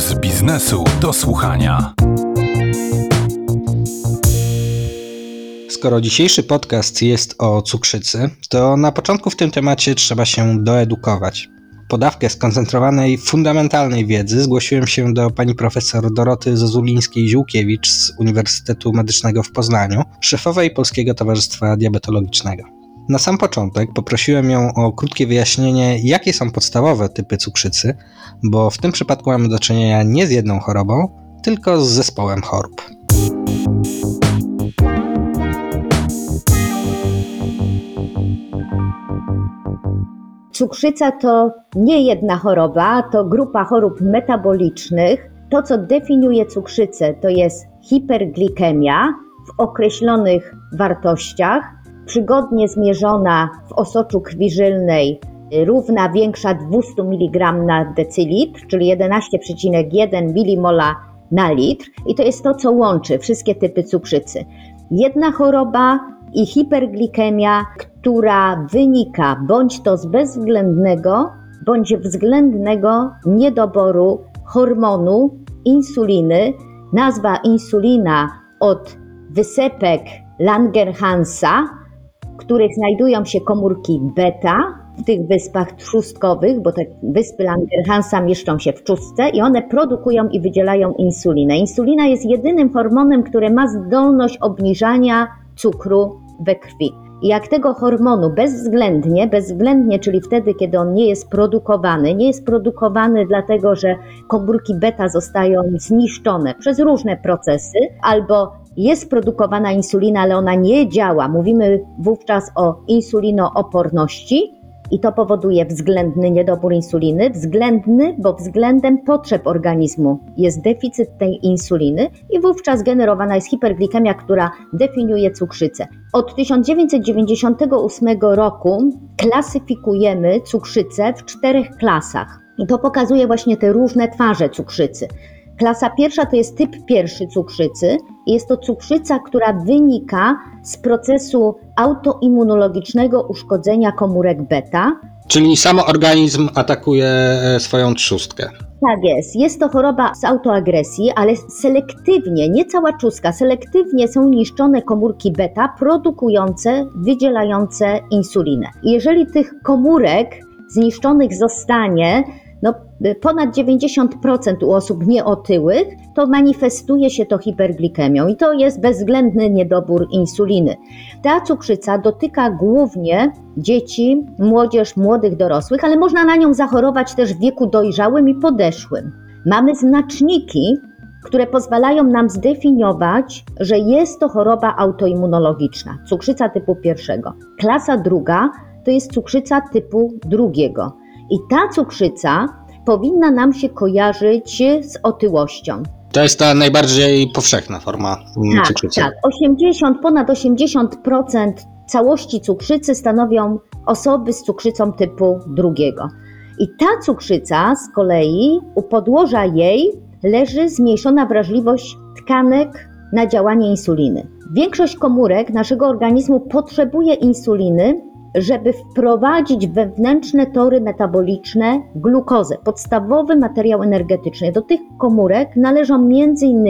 z biznesu do słuchania. Skoro dzisiejszy podcast jest o cukrzycy, to na początku w tym temacie trzeba się doedukować. Podawkę skoncentrowanej, fundamentalnej wiedzy zgłosiłem się do pani profesor Doroty Zozulińskiej-Ziółkiewicz z Uniwersytetu Medycznego w Poznaniu, szefowej Polskiego Towarzystwa Diabetologicznego. Na sam początek poprosiłem ją o krótkie wyjaśnienie, jakie są podstawowe typy cukrzycy, bo w tym przypadku mamy do czynienia nie z jedną chorobą, tylko z zespołem chorób. Cukrzyca to nie jedna choroba, to grupa chorób metabolicznych. To, co definiuje cukrzycę, to jest hiperglikemia w określonych wartościach, przygodnie zmierzona w osoczu krwi równa większa 200 mg na decylitr, czyli 11,1 milimola na litr. I to jest to, co łączy wszystkie typy cukrzycy. Jedna choroba i hiperglikemia, która wynika bądź to z bezwzględnego, bądź względnego niedoboru hormonu insuliny. Nazwa insulina od wysepek Langerhansa, których znajdują się komórki beta w tych wyspach trzustkowych, bo te wyspy Langerhansa mieszczą się w trzustce i one produkują i wydzielają insulinę. Insulina jest jedynym hormonem, który ma zdolność obniżania cukru we krwi. Jak tego hormonu bezwzględnie, bezwzględnie, czyli wtedy, kiedy on nie jest produkowany, nie jest produkowany dlatego, że komórki beta zostają zniszczone przez różne procesy, albo jest produkowana insulina, ale ona nie działa. Mówimy wówczas o insulinooporności, i to powoduje względny niedobór insuliny, względny, bo względem potrzeb organizmu jest deficyt tej insuliny i wówczas generowana jest hiperglikemia, która definiuje cukrzycę. Od 1998 roku klasyfikujemy cukrzycę w czterech klasach. I to pokazuje właśnie te różne twarze cukrzycy. Klasa pierwsza to jest typ pierwszy cukrzycy. Jest to cukrzyca, która wynika z procesu autoimmunologicznego uszkodzenia komórek beta. Czyli sam organizm atakuje e, swoją trzustkę. Tak jest. Jest to choroba z autoagresji, ale selektywnie, nie cała czustka, selektywnie są niszczone komórki beta produkujące, wydzielające insulinę. Jeżeli tych komórek zniszczonych zostanie no, ponad 90% u osób nieotyłych, to manifestuje się to hiperglikemią i to jest bezwzględny niedobór insuliny. Ta cukrzyca dotyka głównie dzieci, młodzież, młodych dorosłych, ale można na nią zachorować też w wieku dojrzałym i podeszłym. Mamy znaczniki, które pozwalają nam zdefiniować, że jest to choroba autoimmunologiczna, cukrzyca typu pierwszego. Klasa druga to jest cukrzyca typu drugiego. I ta cukrzyca powinna nam się kojarzyć z otyłością. To jest ta najbardziej powszechna forma tak, cukrzycy. Tak, 80, ponad 80% całości cukrzycy stanowią osoby z cukrzycą typu drugiego. I ta cukrzyca z kolei u podłoża jej leży zmniejszona wrażliwość tkanek na działanie insuliny. Większość komórek naszego organizmu potrzebuje insuliny żeby wprowadzić wewnętrzne tory metaboliczne glukozę, podstawowy materiał energetyczny. Do tych komórek należą m.in.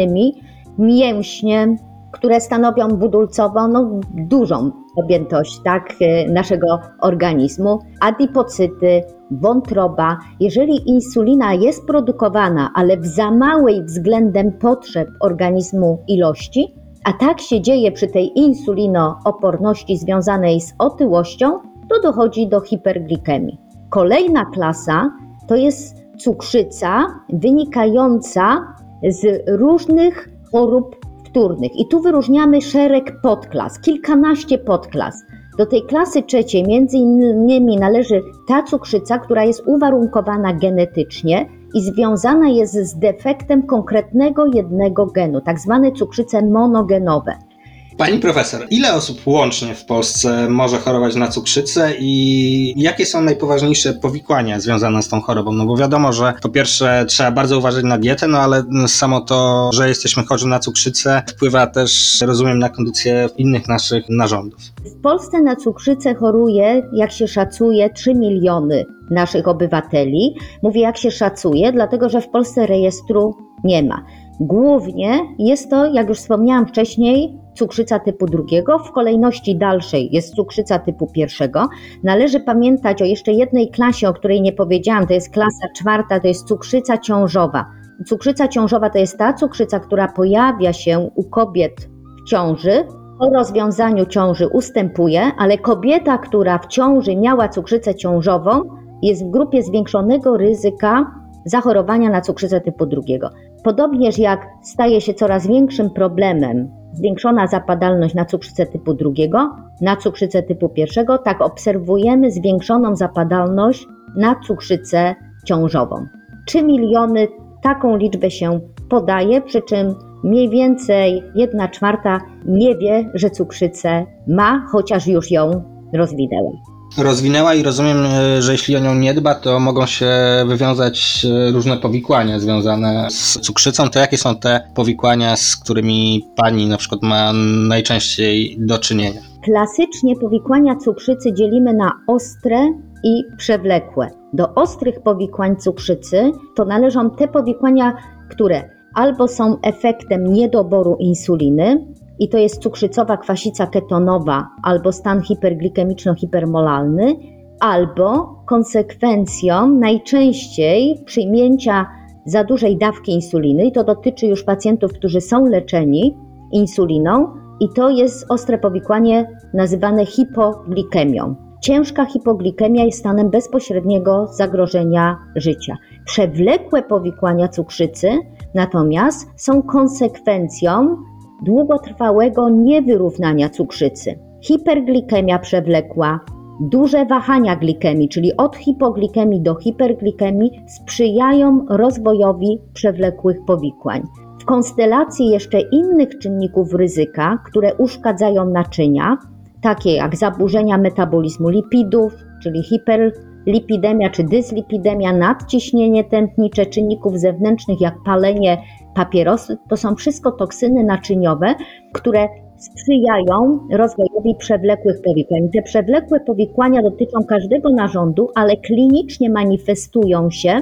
mięśnie, które stanowią budulcową, no, dużą objętość tak, e, naszego organizmu, adipocyty, wątroba. Jeżeli insulina jest produkowana, ale w za małej względem potrzeb organizmu ilości, a tak się dzieje przy tej insulinooporności związanej z otyłością, to dochodzi do hiperglikemii. Kolejna klasa to jest cukrzyca wynikająca z różnych chorób wtórnych. I tu wyróżniamy szereg podklas, kilkanaście podklas. Do tej klasy trzeciej między innymi należy ta cukrzyca, która jest uwarunkowana genetycznie, i związana jest z defektem konkretnego jednego genu, tak zwane cukrzyce monogenowe. Pani profesor, ile osób łącznie w Polsce może chorować na cukrzycę i jakie są najpoważniejsze powikłania związane z tą chorobą? No bo wiadomo, że po pierwsze trzeba bardzo uważać na dietę, no ale samo to, że jesteśmy chorzy na cukrzycę wpływa też, rozumiem, na kondycję innych naszych narządów. W Polsce na cukrzycę choruje, jak się szacuje, 3 miliony naszych obywateli. Mówię, jak się szacuje, dlatego że w Polsce rejestru nie ma. Głównie jest to, jak już wspomniałam wcześniej, cukrzyca typu drugiego. W kolejności dalszej jest cukrzyca typu pierwszego. Należy pamiętać o jeszcze jednej klasie, o której nie powiedziałam, to jest klasa czwarta, to jest cukrzyca ciążowa. Cukrzyca ciążowa to jest ta cukrzyca, która pojawia się u kobiet w ciąży. Po rozwiązaniu ciąży ustępuje, ale kobieta, która w ciąży miała cukrzycę ciążową, jest w grupie zwiększonego ryzyka zachorowania na cukrzycę typu drugiego. Podobnież jak staje się coraz większym problemem zwiększona zapadalność na cukrzycę typu drugiego, na cukrzycę typu pierwszego, tak obserwujemy zwiększoną zapadalność na cukrzycę ciążową. 3 miliony taką liczbę się podaje, przy czym mniej więcej 1 czwarta nie wie, że cukrzycę ma, chociaż już ją rozwinęła rozwinęła i rozumiem, e, że jeśli o nią nie dba, to mogą się wywiązać e, różne powikłania związane z cukrzycą. To jakie są te powikłania, z którymi pani na przykład ma najczęściej do czynienia? Klasycznie powikłania cukrzycy dzielimy na ostre i przewlekłe. Do ostrych powikłań cukrzycy to należą te powikłania, które albo są efektem niedoboru insuliny, i to jest cukrzycowa kwasica ketonowa albo stan hiperglikemiczno-hipermolalny, albo konsekwencją najczęściej przyjmięcia za dużej dawki insuliny, i to dotyczy już pacjentów, którzy są leczeni insuliną, i to jest ostre powikłanie nazywane hipoglikemią. Ciężka hipoglikemia jest stanem bezpośredniego zagrożenia życia. Przewlekłe powikłania cukrzycy natomiast są konsekwencją długotrwałego niewyrównania cukrzycy. Hiperglikemia przewlekła, duże wahania glikemii, czyli od hipoglikemii do hiperglikemii, sprzyjają rozwojowi przewlekłych powikłań. W konstelacji jeszcze innych czynników ryzyka, które uszkadzają naczynia, takie jak zaburzenia metabolizmu lipidów, czyli hiperlipidemia czy dyslipidemia, nadciśnienie tętnicze, czynników zewnętrznych jak palenie papierosy to są wszystko toksyny naczyniowe, które sprzyjają rozwojowi przewlekłych powikłań. Te przewlekłe powikłania dotyczą każdego narządu, ale klinicznie manifestują się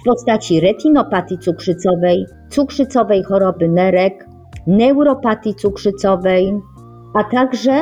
w postaci retinopatii cukrzycowej, cukrzycowej choroby nerek, neuropatii cukrzycowej, a także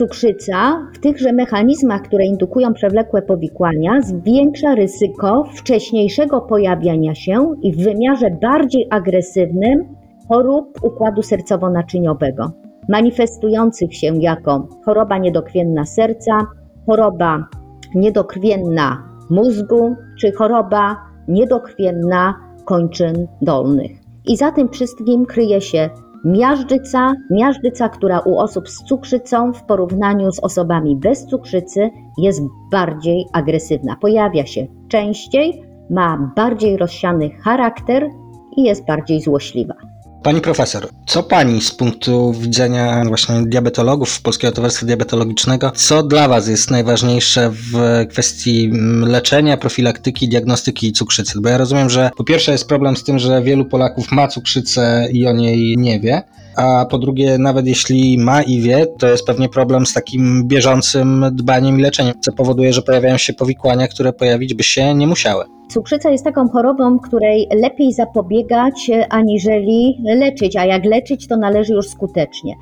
Cukrzyca w tychże mechanizmach, które indukują przewlekłe powikłania, zwiększa ryzyko wcześniejszego pojawiania się i w wymiarze bardziej agresywnym chorób układu sercowo-naczyniowego, manifestujących się jako choroba niedokrwienna serca, choroba niedokrwienna mózgu czy choroba niedokrwienna kończyn dolnych. I za tym wszystkim kryje się Miażdżyca, miażdżyca, która u osób z cukrzycą w porównaniu z osobami bez cukrzycy jest bardziej agresywna. Pojawia się częściej, ma bardziej rozsiany charakter i jest bardziej złośliwa. Pani profesor, co pani z punktu widzenia właśnie diabetologów Polskiego Towarzystwa Diabetologicznego, co dla was jest najważniejsze w kwestii leczenia, profilaktyki, diagnostyki cukrzycy? Bo ja rozumiem, że po pierwsze jest problem z tym, że wielu Polaków ma cukrzycę i o niej nie wie, a po drugie, nawet jeśli ma i wie, to jest pewnie problem z takim bieżącym dbaniem i leczeniem, co powoduje, że pojawiają się powikłania, które pojawić by się nie musiały. Cukrzyca jest taką chorobą, której lepiej zapobiegać aniżeli leczyć, a jak leczyć, to należy już skutecznie.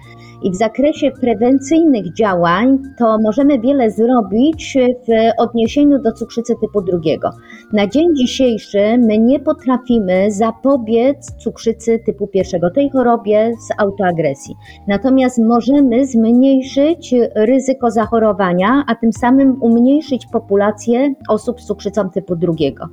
I w zakresie prewencyjnych działań to możemy wiele zrobić w odniesieniu do cukrzycy typu drugiego. Na dzień dzisiejszy my nie potrafimy zapobiec cukrzycy typu pierwszego, tej chorobie z autoagresji. Natomiast możemy zmniejszyć ryzyko zachorowania, a tym samym umniejszyć populację osób z cukrzycą typu drugiego.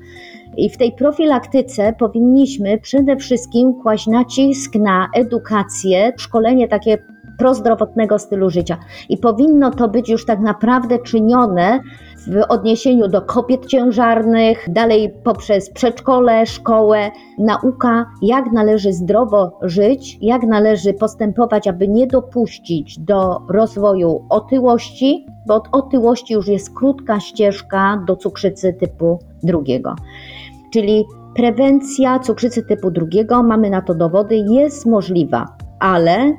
I w tej profilaktyce powinniśmy przede wszystkim kłaść nacisk na edukację, szkolenie takie prozdrowotnego stylu życia. I powinno to być już tak naprawdę czynione w odniesieniu do kobiet ciężarnych, dalej poprzez przedszkole, szkołę, nauka, jak należy zdrowo żyć, jak należy postępować, aby nie dopuścić do rozwoju otyłości, bo od otyłości już jest krótka ścieżka do cukrzycy typu drugiego. Czyli prewencja cukrzycy typu drugiego, mamy na to dowody, jest możliwa, ale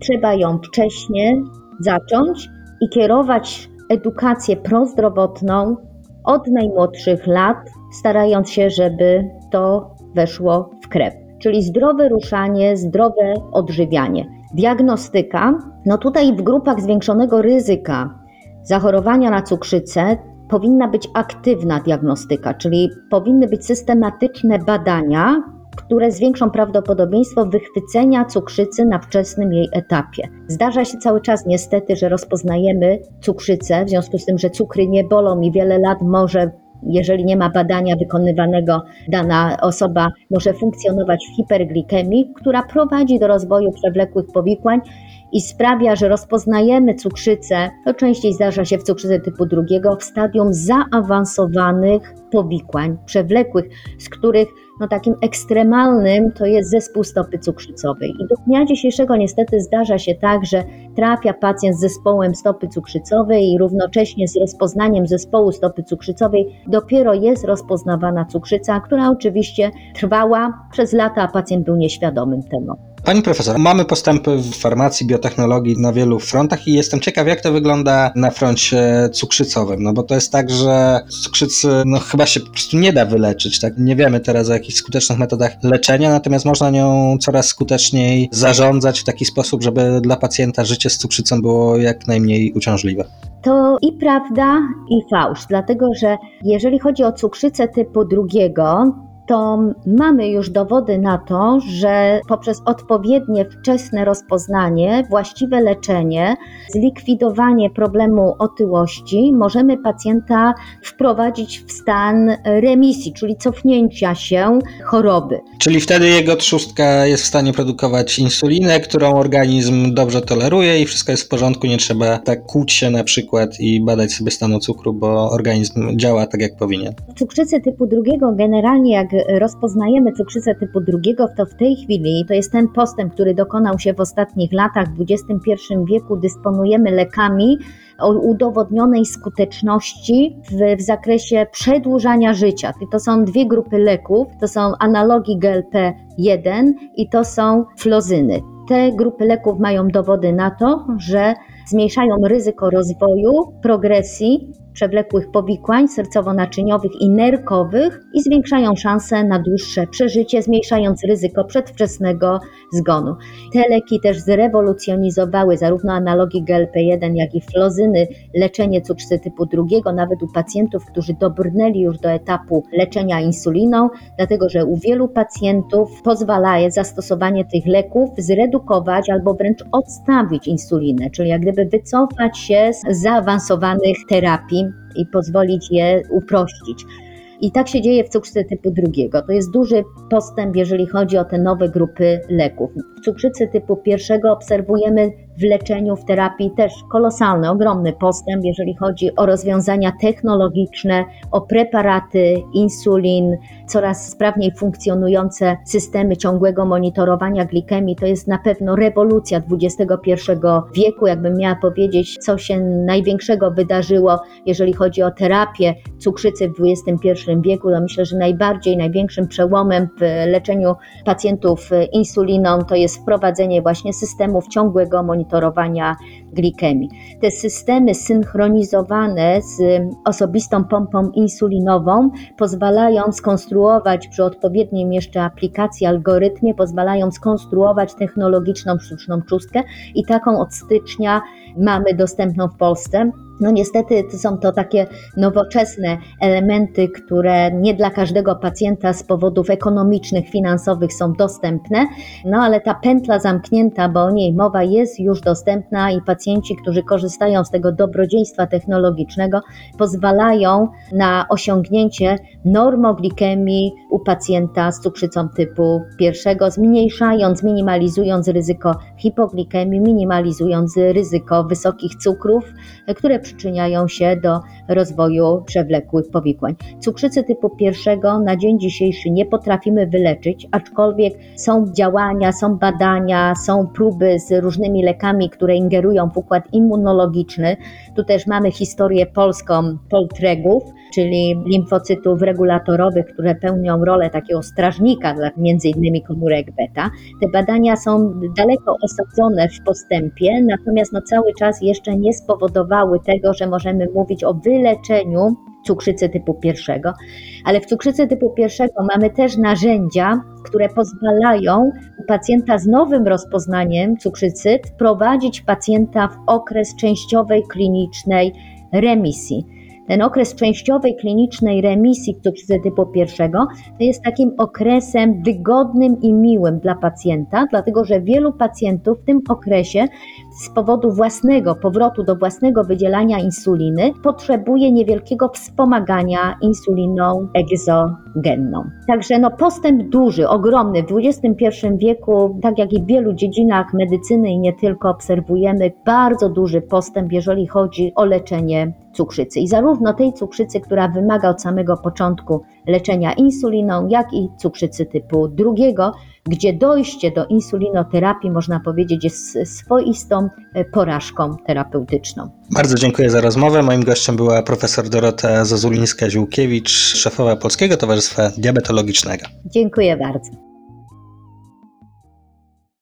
trzeba ją wcześniej zacząć i kierować edukację prozdrowotną od najmłodszych lat, starając się, żeby to weszło w krew. Czyli zdrowe ruszanie, zdrowe odżywianie. Diagnostyka, no tutaj w grupach zwiększonego ryzyka zachorowania na cukrzycę powinna być aktywna diagnostyka, czyli powinny być systematyczne badania, które zwiększą prawdopodobieństwo wychwycenia cukrzycy na wczesnym jej etapie. Zdarza się cały czas niestety, że rozpoznajemy cukrzycę, w związku z tym, że cukry nie bolą i wiele lat może jeżeli nie ma badania wykonywanego, dana osoba może funkcjonować w hiperglikemii, która prowadzi do rozwoju przewlekłych powikłań i sprawia, że rozpoznajemy cukrzycę, to częściej zdarza się w cukrzycy typu drugiego, w stadium zaawansowanych powikłań przewlekłych, z których no takim ekstremalnym to jest zespół stopy cukrzycowej. I do dnia dzisiejszego niestety zdarza się tak, że trafia pacjent z zespołem stopy cukrzycowej i równocześnie z rozpoznaniem zespołu stopy cukrzycowej dopiero jest rozpoznawana cukrzyca, która oczywiście trwała przez lata, a pacjent był nieświadomym tego. Pani profesor, mamy postępy w farmacji, biotechnologii na wielu frontach i jestem ciekaw, jak to wygląda na froncie cukrzycowym, no bo to jest tak, że cukrzycy no chyba się po prostu nie da wyleczyć, tak? Nie wiemy teraz o jakichś skutecznych metodach leczenia, natomiast można nią coraz skuteczniej zarządzać w taki sposób, żeby dla pacjenta życie z cukrzycą było jak najmniej uciążliwe. To i prawda, i fałsz, dlatego że jeżeli chodzi o cukrzycę typu drugiego, to mamy już dowody na to, że poprzez odpowiednie wczesne rozpoznanie, właściwe leczenie, zlikwidowanie problemu otyłości, możemy pacjenta wprowadzić w stan remisji, czyli cofnięcia się choroby. Czyli wtedy jego trzustka jest w stanie produkować insulinę, którą organizm dobrze toleruje i wszystko jest w porządku, nie trzeba tak kłuć się na przykład i badać sobie stanu cukru, bo organizm działa tak jak powinien. Cukrzycy typu drugiego generalnie jak rozpoznajemy cukrzycę typu drugiego, to w tej chwili to jest ten postęp, który dokonał się w ostatnich latach. W XXI wieku dysponujemy lekami o udowodnionej skuteczności w, w zakresie przedłużania życia. I to są dwie grupy leków, to są analogi GLP-1 i to są flozyny. Te grupy leków mają dowody na to, że zmniejszają ryzyko rozwoju, progresji przewlekłych powikłań sercowo-naczyniowych i nerkowych i zwiększają szanse na dłuższe przeżycie, zmniejszając ryzyko przedwczesnego zgonu. Te leki też zrewolucjonizowały zarówno analogii GLP-1, jak i flozyny, leczenie cukrzycy typu drugiego, nawet u pacjentów, którzy dobrnęli już do etapu leczenia insuliną, dlatego że u wielu pacjentów pozwala zastosowanie tych leków zredukować albo wręcz odstawić insulinę, czyli jak gdyby wycofać się z zaawansowanych terapii i pozwolić je uprościć. I tak się dzieje w cukrzycy typu drugiego. To jest duży postęp, jeżeli chodzi o te nowe grupy leków. W cukrzycy typu pierwszego obserwujemy w leczeniu, w terapii też kolosalny, ogromny postęp, jeżeli chodzi o rozwiązania technologiczne, o preparaty, insulin, coraz sprawniej funkcjonujące systemy ciągłego monitorowania glikemii. To jest na pewno rewolucja XXI wieku. Jakbym miała powiedzieć, co się największego wydarzyło, jeżeli chodzi o terapię cukrzycy w XXI wieku, to myślę, że najbardziej, największym przełomem w leczeniu pacjentów insuliną to jest wprowadzenie właśnie systemów ciągłego monitorowania monitorowania glikemii. Te systemy synchronizowane z osobistą pompą insulinową pozwalają skonstruować przy odpowiednim jeszcze aplikacji algorytmie, pozwalają skonstruować technologiczną sztuczną czustkę i taką od stycznia mamy dostępną w Polsce. No niestety są to takie nowoczesne elementy, które nie dla każdego pacjenta z powodów ekonomicznych, finansowych są dostępne, no ale ta pętla zamknięta, bo o niej mowa jest już dostępna i pacjent pacjenci, którzy korzystają z tego dobrodziejstwa technologicznego, pozwalają na osiągnięcie normoglikemii u pacjenta z cukrzycą typu pierwszego, zmniejszając, minimalizując ryzyko hipoglikemii, minimalizując ryzyko wysokich cukrów, które przyczyniają się do rozwoju przewlekłych powikłań. Cukrzycy typu pierwszego na dzień dzisiejszy nie potrafimy wyleczyć, aczkolwiek są działania, są badania, są próby z różnymi lekami, które ingerują w układ immunologiczny. Tu też mamy historię polską poltregów, czyli limfocytów regulatorowych, które pełnią rolę takiego strażnika dla między innymi komórek beta. Te badania są daleko osadzone w postępie, natomiast no cały czas jeszcze nie spowodowały tego, że możemy mówić o wyleczeniu cukrzycy typu pierwszego, ale w cukrzycy typu pierwszego mamy też narzędzia, które pozwalają pacjenta z nowym rozpoznaniem cukrzycy wprowadzić pacjenta w okres częściowej klinicznej remisji. Ten okres częściowej klinicznej remisji cukrzycy pierwszego to jest takim okresem wygodnym i miłym dla pacjenta, dlatego że wielu pacjentów w tym okresie z powodu własnego powrotu do własnego wydzielania insuliny potrzebuje niewielkiego wspomagania insuliną egzogenną. Także no postęp duży, ogromny w XXI wieku, tak jak i w wielu dziedzinach medycyny i nie tylko obserwujemy bardzo duży postęp, jeżeli chodzi o leczenie cukrzycy. I zarówno tej cukrzycy, która wymaga od samego początku leczenia insuliną, jak i cukrzycy typu drugiego, gdzie dojście do insulinoterapii, można powiedzieć, jest swoistą e, porażką terapeutyczną. Bardzo dziękuję za rozmowę. Moim gościem była profesor Dorota Zozulińska-Ziółkiewicz, szefowa Polskiego Towarzystwa Diabetologicznego. Dziękuję bardzo.